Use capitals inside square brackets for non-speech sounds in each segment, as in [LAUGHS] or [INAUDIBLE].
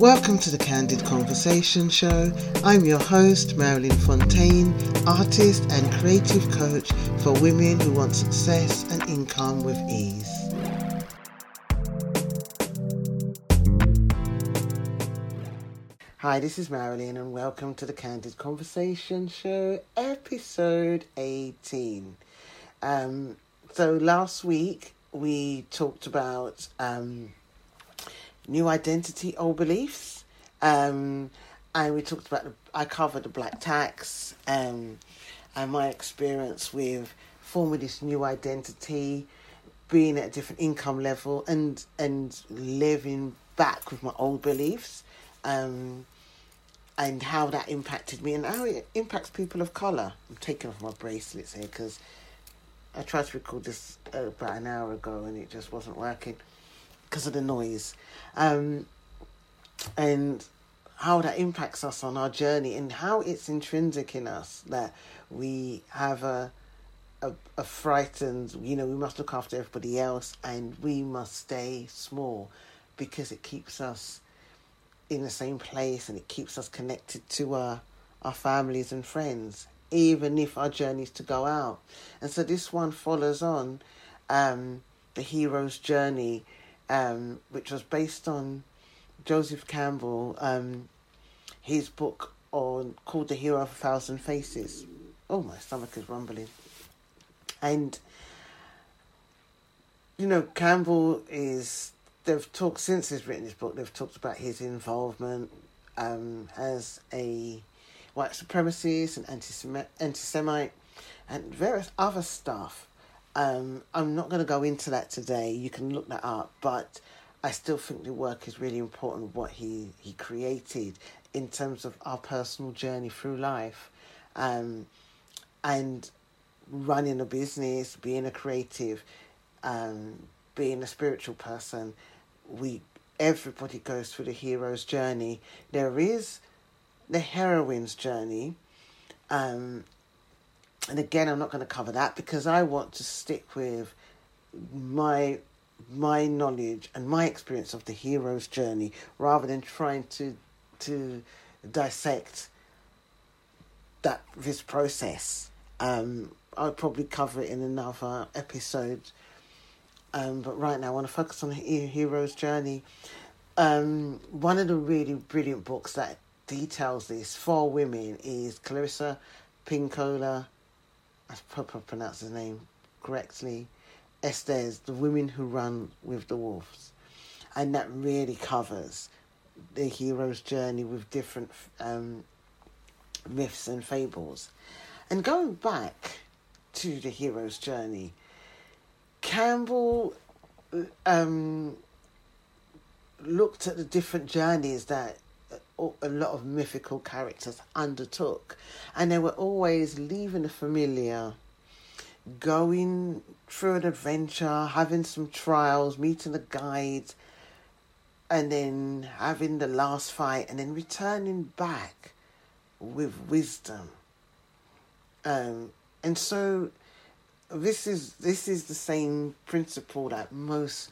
Welcome to the Candid Conversation Show. I'm your host, Marilyn Fontaine, artist and creative coach for women who want success and income with ease. Hi, this is Marilyn, and welcome to the Candid Conversation Show, episode 18. Um, so, last week we talked about um, new identity, old beliefs, um, and we talked about, the, I covered the black tax um, and my experience with forming this new identity, being at a different income level, and, and living back with my old beliefs. Um, and how that impacted me and how it impacts people of colour. I'm taking off my bracelets here because I tried to record this about an hour ago and it just wasn't working because of the noise. Um, and how that impacts us on our journey and how it's intrinsic in us that we have a, a, a frightened, you know, we must look after everybody else and we must stay small because it keeps us in the same place and it keeps us connected to our, our families and friends, even if our journey is to go out. And so this one follows on um, the hero's journey, um, which was based on Joseph Campbell, um, his book on called The Hero of a Thousand Faces. Oh, my stomach is rumbling. And, you know, Campbell is they've talked since he's written this book. They've talked about his involvement um, as a white supremacist and anti-Semite and various other stuff. Um, I'm not going to go into that today. You can look that up, but I still think the work is really important. What he he created in terms of our personal journey through life, um, and running a business, being a creative, um, being a spiritual person, we everybody goes through the hero's journey. There is the heroine's journey. Um, and again, I'm not going to cover that because I want to stick with my my knowledge and my experience of the hero's journey rather than trying to to dissect that this process. Um, I'll probably cover it in another episode um, but right now, I want to focus on the hero's journey. Um, one of the really brilliant books that details this for women is Clarissa Pinkola. I pronounce his name correctly. Estes, The Women Who Run with the Wolves. And that really covers the hero's journey with different um, myths and fables. And going back to the hero's journey, Campbell um, looked at the different journeys that a lot of mythical characters undertook, and they were always leaving the familiar, going through an adventure, having some trials, meeting the guide, and then having the last fight, and then returning back with wisdom. Um, and so this is this is the same principle that most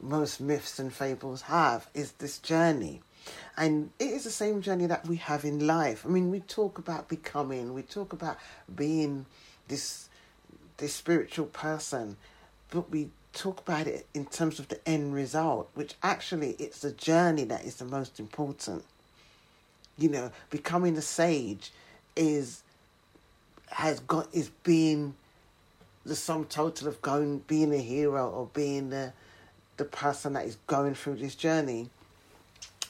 most myths and fables have is this journey and it is the same journey that we have in life i mean we talk about becoming we talk about being this this spiritual person but we talk about it in terms of the end result which actually it's the journey that is the most important you know becoming a sage is has got is being the sum total of going being a hero or being the the person that is going through this journey.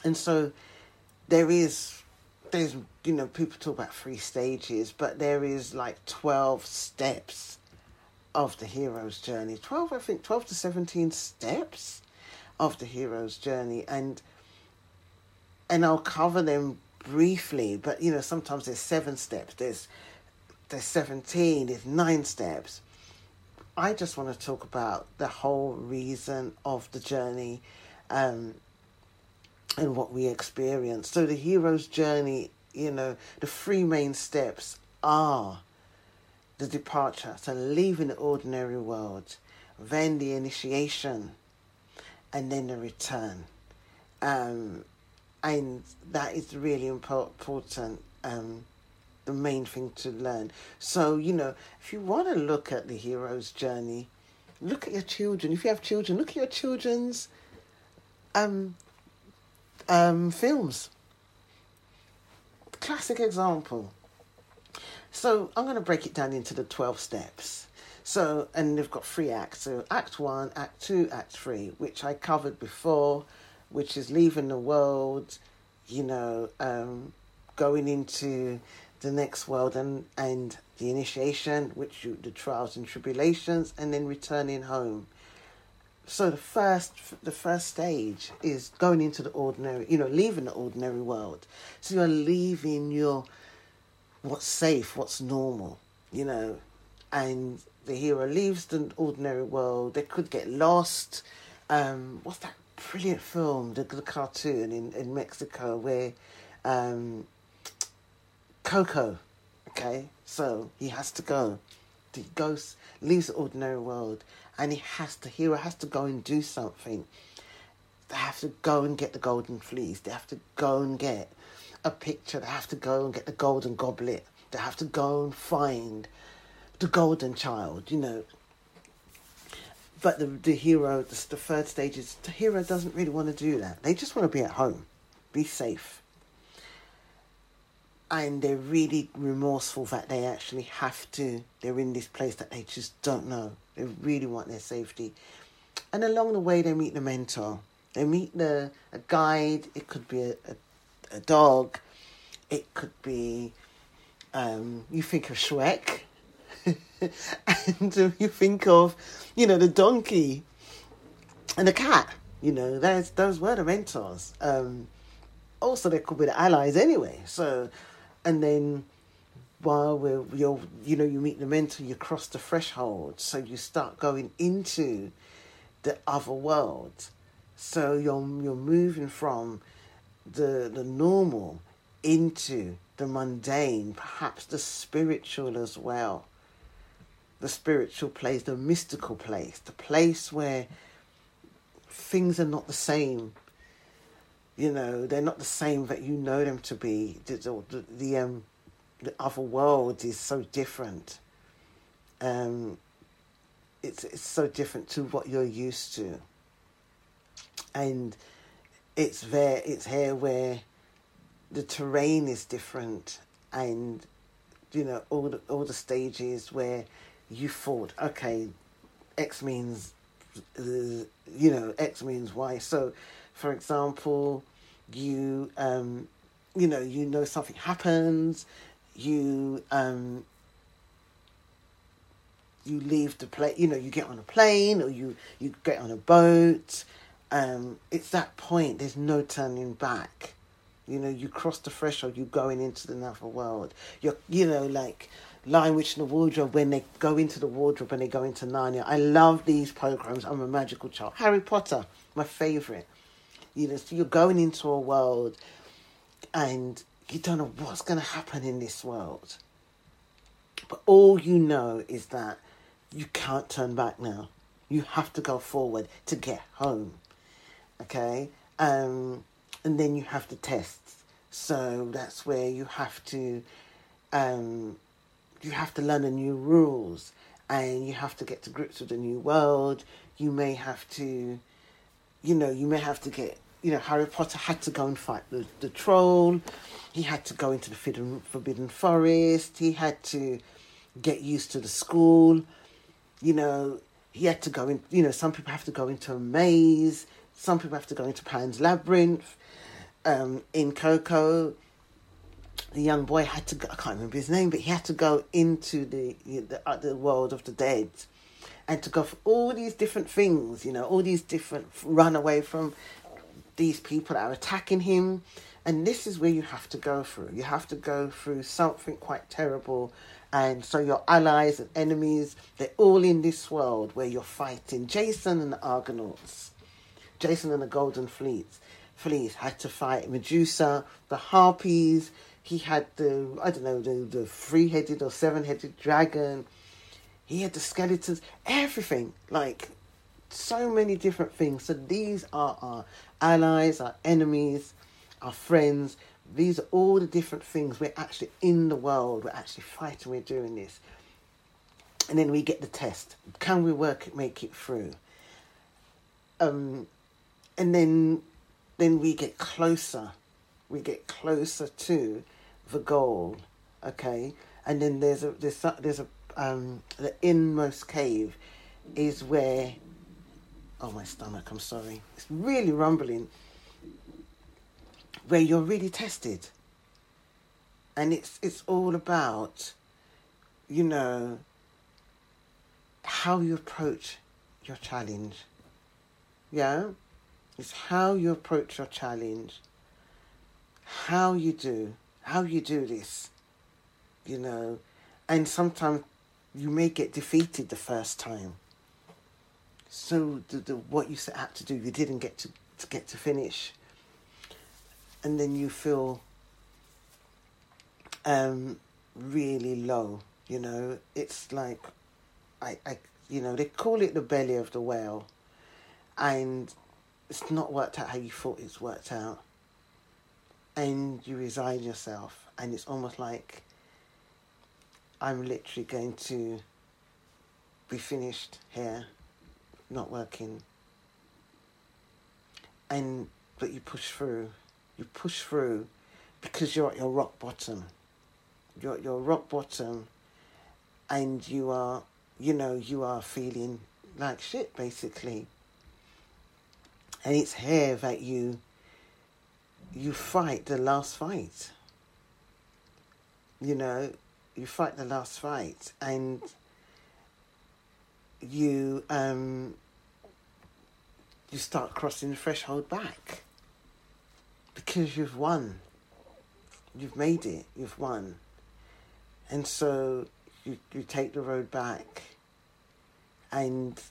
And so there is there's you know people talk about three stages, but there is like twelve steps of the hero's journey. Twelve I think twelve to seventeen steps of the hero's journey and and I'll cover them briefly, but you know, sometimes there's seven steps, there's there's seventeen, there's nine steps. I just want to talk about the whole reason of the journey um, and what we experience. So, the hero's journey, you know, the three main steps are the departure, so leaving the ordinary world, then the initiation, and then the return. Um, and that is really important. Um, the main thing to learn. So you know, if you want to look at the hero's journey, look at your children. If you have children, look at your children's um, um, films. Classic example. So I'm going to break it down into the 12 steps. So, and they've got three acts. So, Act One, Act Two, Act Three, which I covered before, which is leaving the world, you know, um, going into the next world and, and the initiation, which you, the trials and tribulations, and then returning home. So the first the first stage is going into the ordinary, you know, leaving the ordinary world. So you're leaving your what's safe, what's normal, you know, and the hero leaves the ordinary world. They could get lost. Um, what's that brilliant film, the, the cartoon in, in Mexico where um, Coco, okay? So he has to go. He goes, leaves the ordinary world, and he has to, hero has to go and do something. They have to go and get the golden fleece. They have to go and get a picture. They have to go and get the golden goblet. They have to go and find the golden child, you know. But the the hero, the, the third stage is the hero doesn't really want to do that. They just want to be at home, be safe. And they're really remorseful that they actually have to. They're in this place that they just don't know. They really want their safety. And along the way, they meet the mentor. They meet the a guide. It could be a, a, a dog. It could be. Um, you think of Shrek [LAUGHS] and um, you think of, you know, the donkey and the cat. You know, those those were the mentors. Um, also, they could be the allies anyway. So, and then while you're you know you meet the mentor, you cross the threshold. So you start going into the other world. So you're you're moving from the the normal into the mundane, perhaps the spiritual as well the spiritual place, the mystical place, the place where things are not the same. You know, they're not the same that you know them to be. The, the, the, um, the other world is so different. Um, it's, it's so different to what you're used to. And it's there, it's here where the terrain is different and, you know, all the, all the stages where you thought, okay, X means, uh, you know, X means Y. So, for example, you, um, you know, you know something happens, you, um, you leave the plane, you know, you get on a plane or you, you get on a boat. Um, it's that point, there's no turning back. You know, you cross the threshold, you're going into the other world. You're, you know, like Lion Witch in the Wardrobe when they go into the wardrobe and they go into Narnia. I love these programs. I'm a magical child. Harry Potter, my favorite. You know, so you're going into a world and you don't know what's going to happen in this world. But all you know is that you can't turn back now. You have to go forward to get home. Okay? Um, and then you have the tests. So that's where you have to um, you have to learn the new rules and you have to get to grips with the new world. You may have to, you know, you may have to get, you know, Harry Potter had to go and fight the, the troll. He had to go into the forbidden, forbidden forest. He had to get used to the school. You know, he had to go in, you know, some people have to go into a maze. Some people have to go into Pan's Labyrinth. Um, in Coco, the young boy had to go, I can't remember his name, but he had to go into the the, uh, the world of the dead and to go for all these different things, you know, all these different run away from these people are attacking him. And this is where you have to go through. You have to go through something quite terrible. And so your allies and enemies, they're all in this world where you're fighting. Jason and the Argonauts, Jason and the Golden Fleets, Fleece had to fight Medusa, the Harpies, he had the I don't know the the three headed or seven headed dragon. He had the skeletons, everything like so many different things. So these are our allies, our enemies, our friends. These are all the different things. We're actually in the world. We're actually fighting. We're doing this. And then we get the test. Can we work it, make it through? Um, and then, then we get closer. We get closer to the goal. Okay, and then there's a there's a, there's a um the inmost cave is where oh my stomach i'm sorry. It's really rumbling. Where you're really tested. And it's it's all about you know how you approach your challenge. Yeah? It's how you approach your challenge. How you do how you do this you know. And sometimes you may get defeated the first time so the, the what you set out to do you didn't get to, to get to finish. And then you feel um really low you know? It's like i i you know they call it the belly of the whale. And it's not worked out how you thought it's worked out. And you resign yourself and it's almost like i'm literally going to be finished here not working. And but you push through. You push through because you're at your rock bottom. You're at your rock bottom and you are you know, you are feeling like shit basically. And it's here that you you fight the last fight. You know, you fight the last fight and you um, you start crossing the threshold back because you've won. You've made it. You've won, and so you you take the road back, and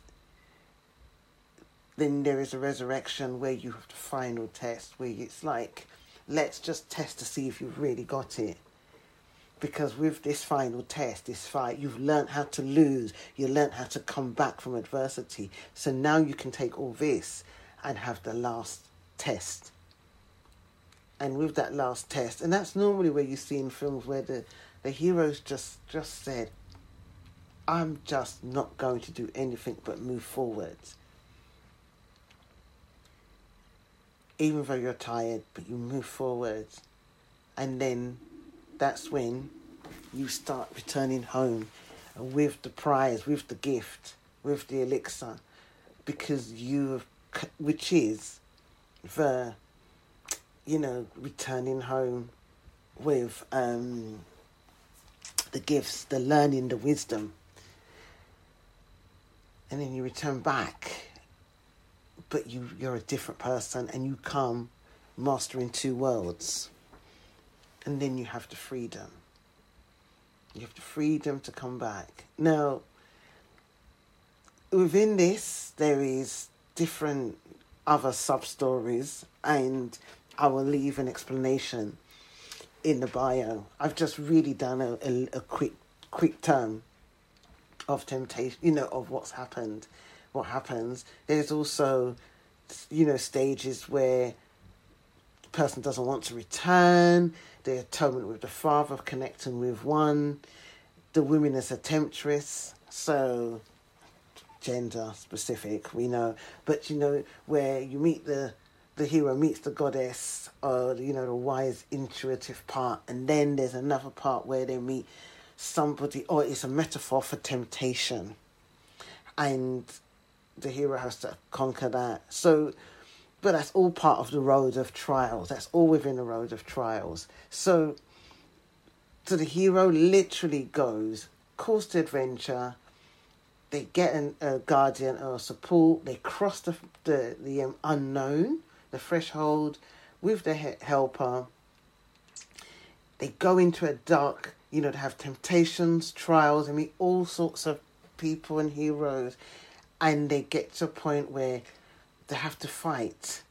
then there is a resurrection where you have the final test where it's like, let's just test to see if you've really got it because with this final test, this fight, you've learned how to lose, you learned how to come back from adversity. So now you can take all this and have the last test. And with that last test, and that's normally where you see in films where the, the heroes just just said, I'm just not going to do anything but move forwards. Even though you're tired, but you move forwards. And then that's when you start returning home with the prize, with the gift, with the elixir, because you, which is the, you know, returning home with um, the gifts, the learning, the wisdom. And then you return back, but you, you're a different person and you come mastering two worlds. And then you have the freedom. You have the freedom to come back. Now, within this, there is different other sub stories, and I will leave an explanation in the bio. I've just really done a, a, a quick quick term of temptation, you know, of what's happened, what happens. There's also, you know, stages where the person doesn't want to return the atonement with the Father, connecting with one. The woman as a temptress, so gender specific, we know. But you know, where you meet the the hero meets the goddess, or you know, the wise, intuitive part, and then there's another part where they meet somebody, or it's a metaphor for temptation, and the hero has to conquer that. So but that's all part of the road of trials. That's all within the road of trials. So, so the hero literally goes, calls to adventure. They get an, a guardian or support. They cross the the, the um, unknown, the threshold, with the helper. They go into a dark, you know, to have temptations, trials, and meet all sorts of people and heroes, and they get to a point where they have to fight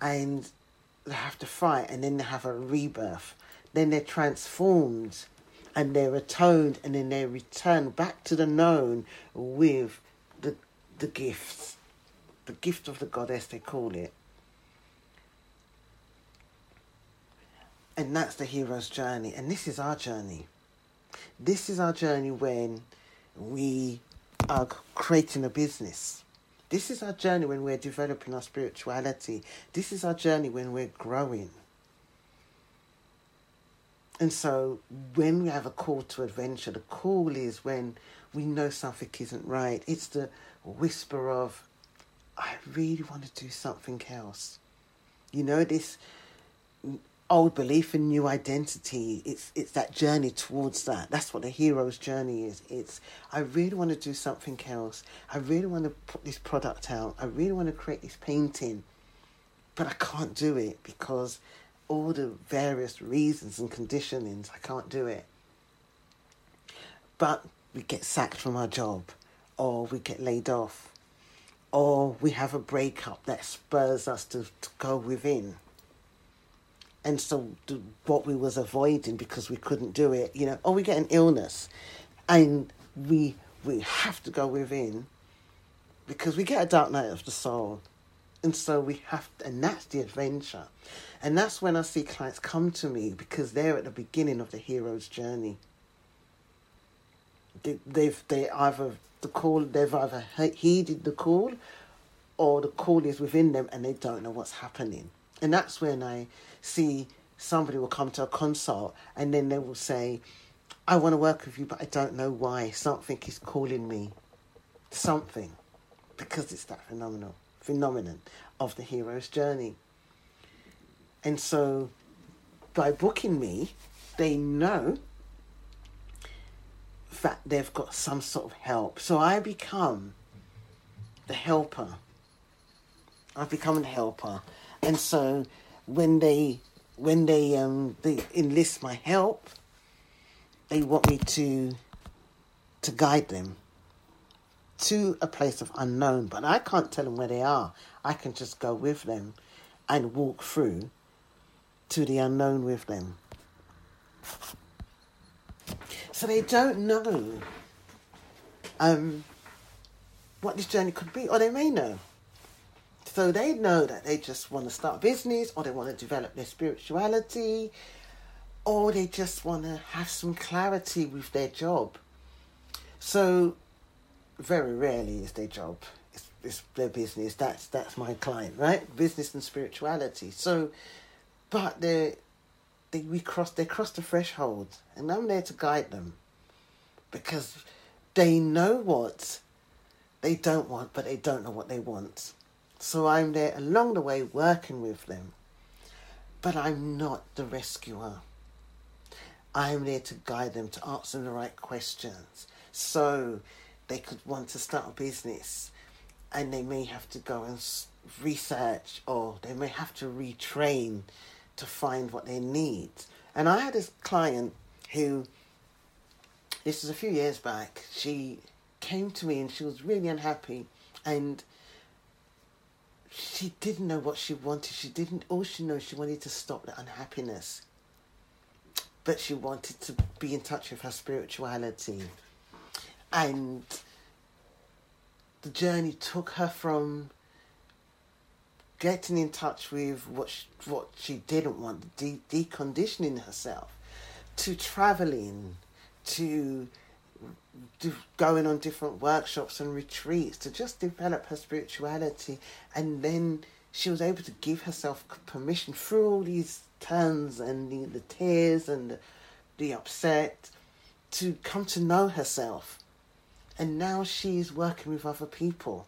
and they have to fight and then they have a rebirth then they're transformed and they're atoned and then they return back to the known with the the gifts the gift of the goddess they call it And that's the hero's journey. And this is our journey. This is our journey when we are creating a business. This is our journey when we're developing our spirituality. This is our journey when we're growing. And so when we have a call to adventure, the call is when we know something isn't right. It's the whisper of, I really want to do something else. You know, this old belief and new identity. It's it's that journey towards that. That's what the hero's journey is. It's I really want to do something else. I really want to put this product out. I really want to create this painting. But I can't do it because all the various reasons and conditionings, I can't do it. But we get sacked from our job, or we get laid off, or we have a breakup that spurs us to, to go within. And so, what we was avoiding because we couldn't do it, you know, or we get an illness, and we we have to go within because we get a dark night of the soul, and so we have, and that's the adventure. And that's when I see clients come to me because they're at the beginning of the hero's journey. They, they've they either the call they've either heeded the call, or the call is within them and they don't know what's happening. And that's when I see somebody will come to a consult and then they will say, "I want to work with you, but I don't know why. Something is calling me. Something." Because it's that phenomenal phenomenon of the hero's journey. And so by booking me, they know that they've got some sort of help. So I become the helper. I've become the helper. And so when they when they um they enlist my help, they want me to to guide them to a place of unknown, but I can't tell them where they are. I can just go with them and walk through to the unknown with them. So they don't know um, what this journey could be, or they may know. So they know that they just want to start a business, or they want to develop their spirituality, or they just want to have some clarity with their job. So, very rarely is their job. It's, it's their business. That's that's my client, right? Business and spirituality. So but they they we cross they cross the threshold and I'm there to guide them because they know what they don't want but they don't know what they want. So I'm there along the way working with them. But I'm not the rescuer. I'm there to guide them to answer the right questions. So they could want to start a business and they may have to go and research or they may have to retrain to find what they need. And I had this client who, this was a few years back, she came to me and she was really unhappy and she didn't know what she wanted. She didn't, all she knew, she wanted to stop the unhappiness. But she wanted to be in touch with her spirituality. And the journey took her from getting in touch with what she, what she didn't want, de- deconditioning herself, to traveling, to going on different workshops and retreats, to just develop her spirituality, and then she was able to give herself permission through all these turns and the, the tears and the, the upset to come to know herself. And now she's working with other people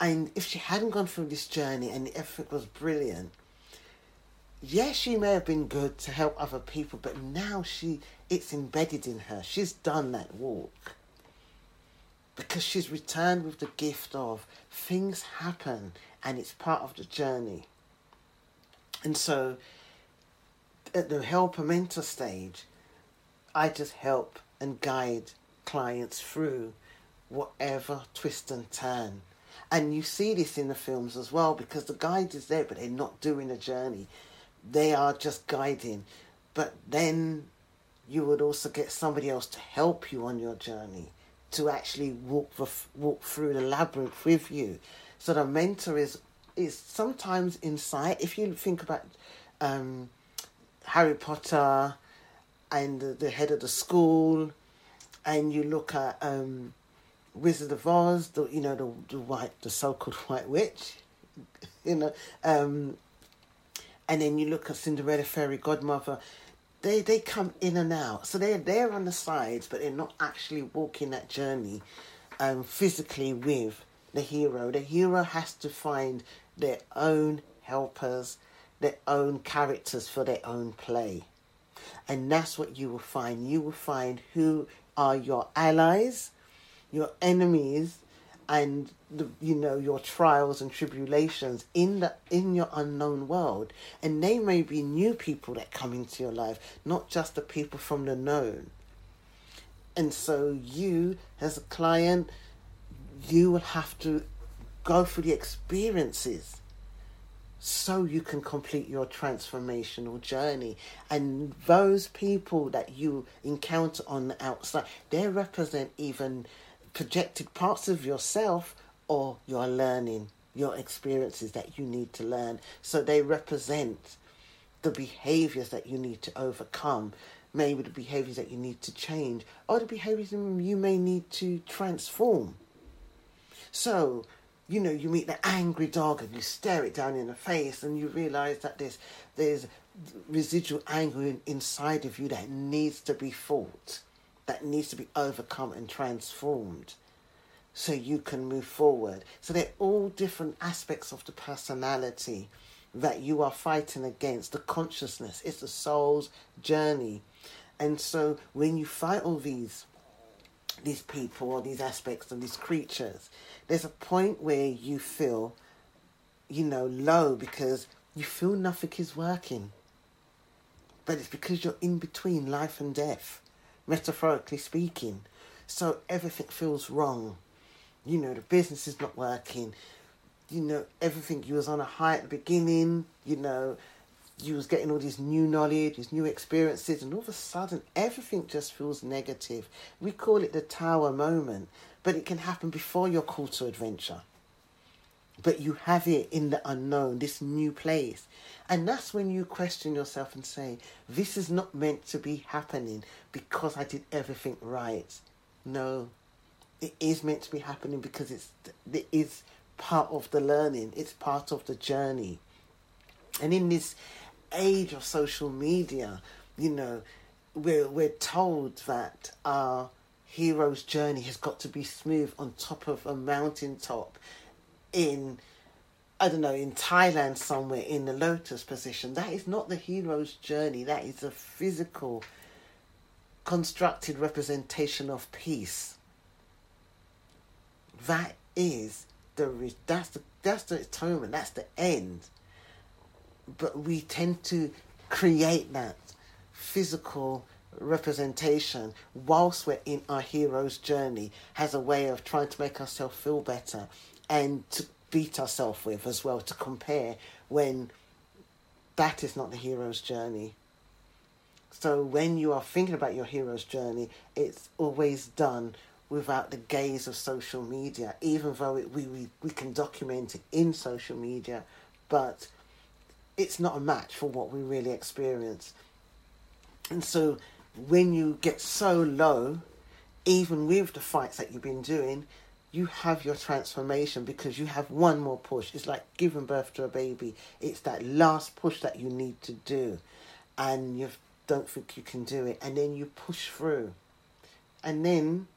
and if she hadn't gone through this journey and the effort was brilliant, yes, she may have been good to help other people, but now she it's embedded in her. She's done that walk. Because she's returned with the gift of things happen and it's part of the journey. And so at the helper mentor stage, I just help and guide clients through whatever twist and turn and you see this in the films as well because the guide is there, but they're not doing a journey. They are just guiding. But then you would also get somebody else to help you on your journey, to actually walk the, walk through the labyrinth with you. So the mentor is is sometimes in sight. If you think about um, Harry Potter and the, the head of the school, and you look at um, Wizard of Oz, the you know the the white the so called [LAUGHS] white witch, you know, um, and then you look at Cinderella fairy godmother. They they come in and out, so they're there on the sides, but they're not actually walking that journey, um, physically with the hero. The hero has to find their own helpers, their own characters for their own play. And that's what you will find. You will find who are your allies, your enemies, and the, you know your trials and tribulations in the in your unknown world. And they may be new people that come into your life, not just the people from the known. And so you, as a client, you will have to go through the experiences so you can complete your transformational journey. And those people that you encounter on the outside, they represent even projected parts of yourself or your learning, your experiences that you need to learn. So they represent the behaviors that you need to overcome, maybe the behaviors that you need to change, or the behaviors you may need to transform. So, you know, you meet the angry dog and you stare it down in the face and you realize that there's there's residual anger in, inside of you that needs to be fought, that needs to be overcome and transformed so you can move forward. So they're all different aspects of the personality that you are fighting against, the consciousness. It's the soul's journey. And so when you fight all these these people or these aspects of these creatures, there's a point where you feel, you know, low because you feel nothing is working. But it's because you're in between life and death, metaphorically speaking. So everything feels wrong. You know, the business is not working. You know, everything you was on a high at the beginning, you know, you was getting all this new knowledge, these new experiences, and all of a sudden everything just feels negative. We call it the tower moment but it can happen before your call to adventure. But you have it in the unknown, this new place. And that's when you question yourself and say, This is not meant to be happening because I did everything right. No, it is meant to be happening because it's it is part of the learning, it's part of the journey. And in this age of social media, you know, we're we're told that our hero's journey has got to be smooth on top of a mountaintop in I don't know, in Thailand somewhere in the lotus position. That is not the hero's journey. That is a physical, constructed representation of peace. That is the that's the that's the atonement. That's the end. But we tend to create that physical representation whilst we're in our hero's journey has a way of trying to make ourselves feel better and to beat ourselves with as well to compare when that is not the hero's journey. So when you are thinking about your hero's journey it's always done without the gaze of social media even though it, we, we, we can document it in social media but it's not a match for what we really experience. And so when you get so low, even with the fights that you've been doing, you have your transformation because you have one more push. It's like giving birth to a baby. It's that last push that you need to do, and you don't think you can do it, and then you push through, and then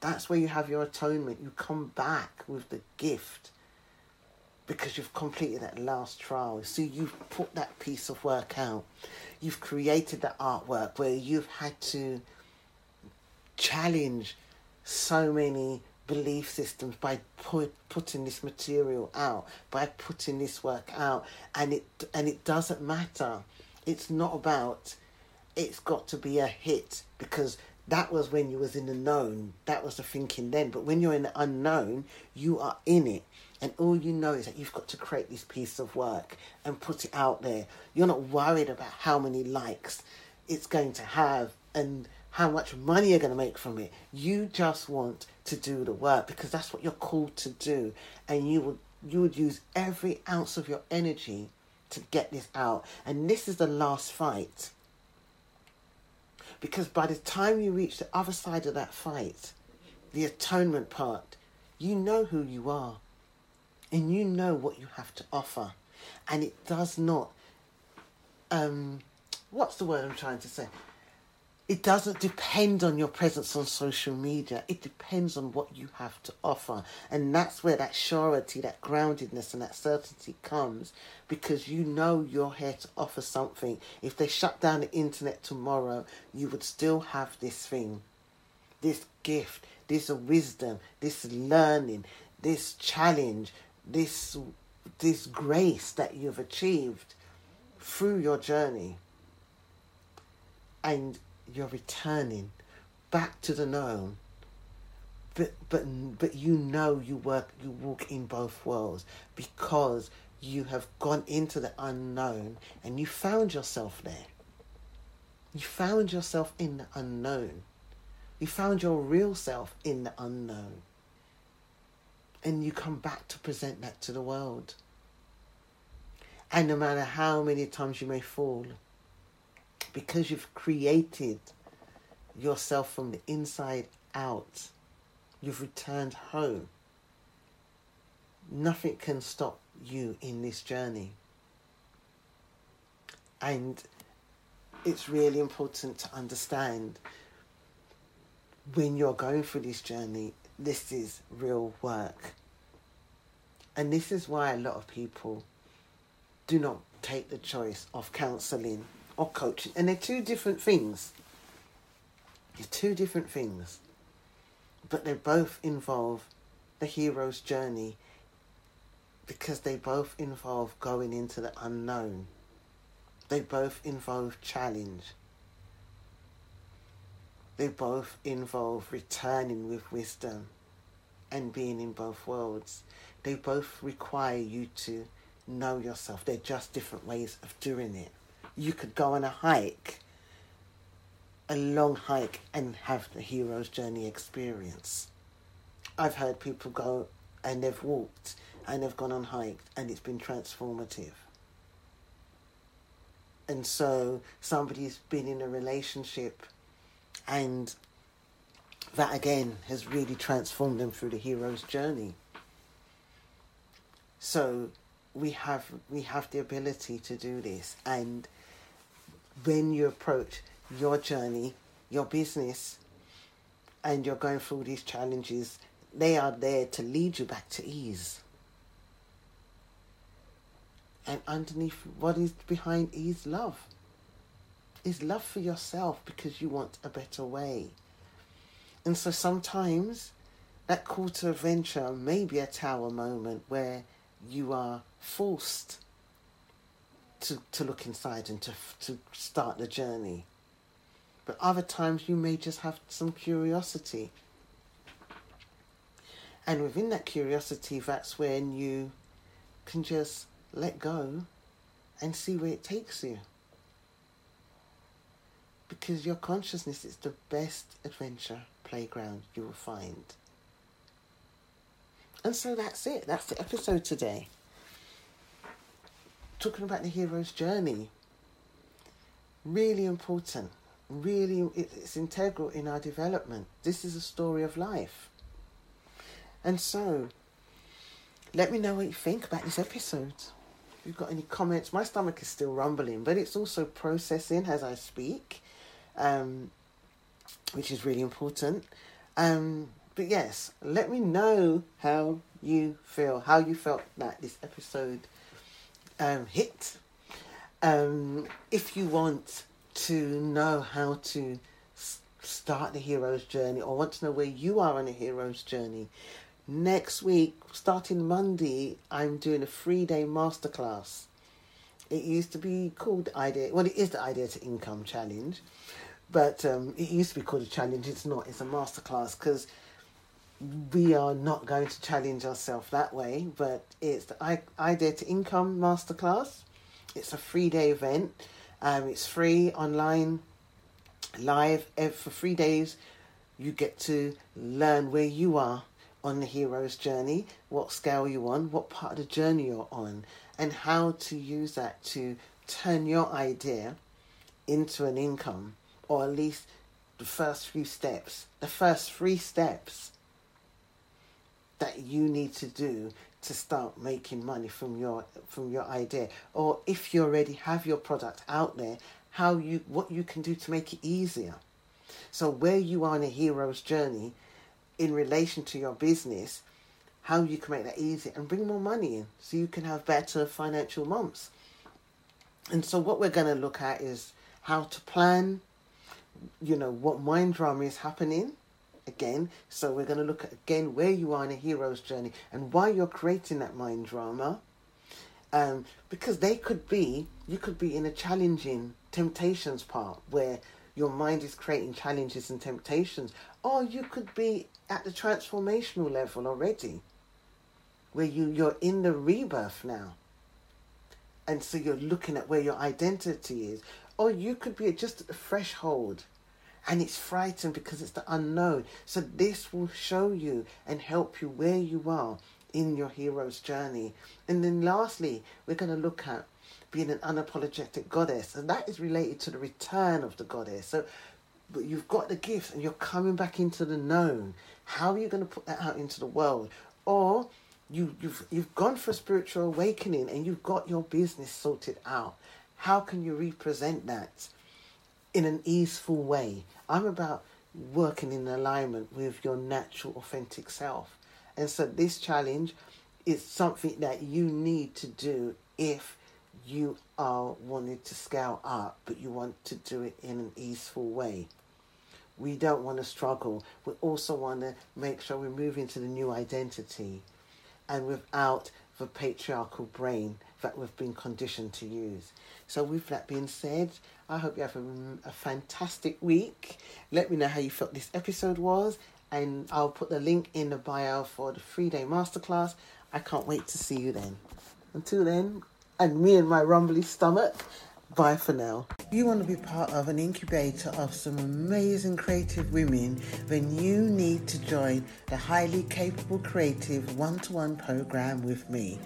that's where you have your atonement. You come back with the gift because you've completed that last trial. So you've put that piece of work out. You've created that artwork where you've had to challenge so many belief systems by put, putting this material out, by putting this work out, and it and it doesn't matter. It's not about. It's got to be a hit because that was when you was in the known. That was the thinking then. But when you're in the unknown, you are in it and all you know is that you've got to create this piece of work and put it out there. You're not worried about how many likes it's going to have and how much money you're going to make from it. You just want to do the work because that's what you're called to do, and you would you would use every ounce of your energy to get this out. And this is the last fight. Because by the time you reach the other side of that fight, the atonement part, you know who you are. And you know what you have to offer. And it does not um what's the word I'm trying to say? It doesn't depend on your presence on social media. It depends on what you have to offer. And that's where that surety, that groundedness, and that certainty comes because you know you're here to offer something. If they shut down the internet tomorrow, you would still have this thing, this gift, this wisdom, this learning, this challenge, this, this grace that you've achieved through your journey. And you're returning back to the known. But but but you know you work you walk in both worlds because you have gone into the unknown and you found yourself there. You found yourself in the unknown. You found your real self in the unknown. And you come back to present that to the world. And no matter how many times you may fall, because you've created yourself from the inside out. You've returned home. Nothing can stop you in this journey. And it's really important to understand when you're going through this journey, this is real work. And this is why a lot of people do not take the choice of counseling or coaching. And they're two different things. They're two different things. But they both involve the hero's journey because they both involve going into the unknown. They both involve challenge. They both involve returning with wisdom and being in both worlds. They both require you to know yourself. They're just different ways of doing it you could go on a hike, a long hike, and have the hero's journey experience. I've heard people go and they've walked and they've gone on hiked and it's been transformative. And so somebody's been in a relationship and that again has really transformed them through the hero's journey. So we have we have the ability to do this and when you approach your journey, your business, and you're going through these challenges, they are there to lead you back to ease. And underneath, what is behind ease? Love. Is love for yourself because you want a better way. And so sometimes that call to adventure may be a tower moment where you are forced to, to look inside and to, to start the journey. But other times you may just have some curiosity. And within that curiosity, that's when you can just let go and see where it takes you. Because your consciousness is the best adventure playground you will find. And so that's it. That's the episode today talking about the hero's journey. Really important. Really, it's integral in our development. This is a story of life. And so, let me know what you think about this episode. If you've got any comments, my stomach is still rumbling, but it's also processing as I speak, um, which is really important. Um, but yes, let me know how you feel, how you felt that this episode um, hit. Um, if you want to know how to s- start the hero's journey or want to know where you are on a hero's journey, next week, starting Monday, I'm doing a three day masterclass. It used to be called the Idea, well, it is the Idea to Income Challenge, but um, it used to be called a challenge. It's not, it's a masterclass because we are not going to challenge ourselves that way, but it's the Idea to Income Masterclass. It's a three day event. Um, it's free online, live for three days. You get to learn where you are on the hero's journey, what scale you're on, what part of the journey you're on, and how to use that to turn your idea into an income, or at least the first few steps, the first three steps that you need to do to start making money from your from your idea? Or if you already have your product out there how you what you can do to make it easier? So where you are in a hero's journey in relation to your business how you can make that easier and bring more money in so you can have better financial months. And so what we're going to look at is how to plan you know what mind drama is happening again. So we're going to look at again where you are in a hero's journey and why you're creating that mind drama. Um, because they could be, you could be in a challenging temptations part where your mind is creating challenges and temptations, or you could be at the transformational level already, where you you're in the rebirth now, and so you're looking at where your identity is, or you could be just at the threshold and it's frightened because it's the unknown. So this will show you and help you where you are in your hero's journey. And then lastly, we're going to look at being an unapologetic goddess, and that is related to the return of the goddess. So but you've got the gifts and you're coming back into the known. How are you going to put that out into the world? Or you, you've you've gone for a spiritual awakening and you've got your business sorted out. How can you represent that? In an easeful way. I'm about working in alignment with your natural, authentic self. And so this challenge is something that you need to do if you are wanting to scale up, but you want to do it in an easeful way. We don't want to struggle. We also want to make sure we move into the new identity and without the patriarchal brain that we've been conditioned to use. So, with that being said, I hope you have a, a fantastic week. Let me know how you felt this episode was, and I'll put the link in the bio for the three day masterclass. I can't wait to see you then. Until then, and me and my rumbly stomach, bye for now. If you want to be part of an incubator of some amazing creative women, then you need to join the highly capable creative one to one program with me.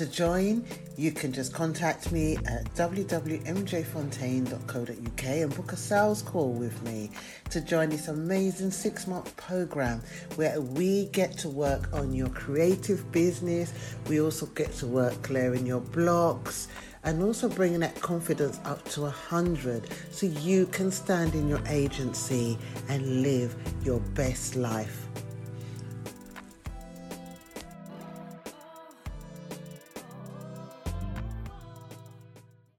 To join, you can just contact me at www.mjfontaine.co.uk and book a sales call with me to join this amazing six month program where we get to work on your creative business. We also get to work clearing your blocks and also bringing that confidence up to a hundred so you can stand in your agency and live your best life.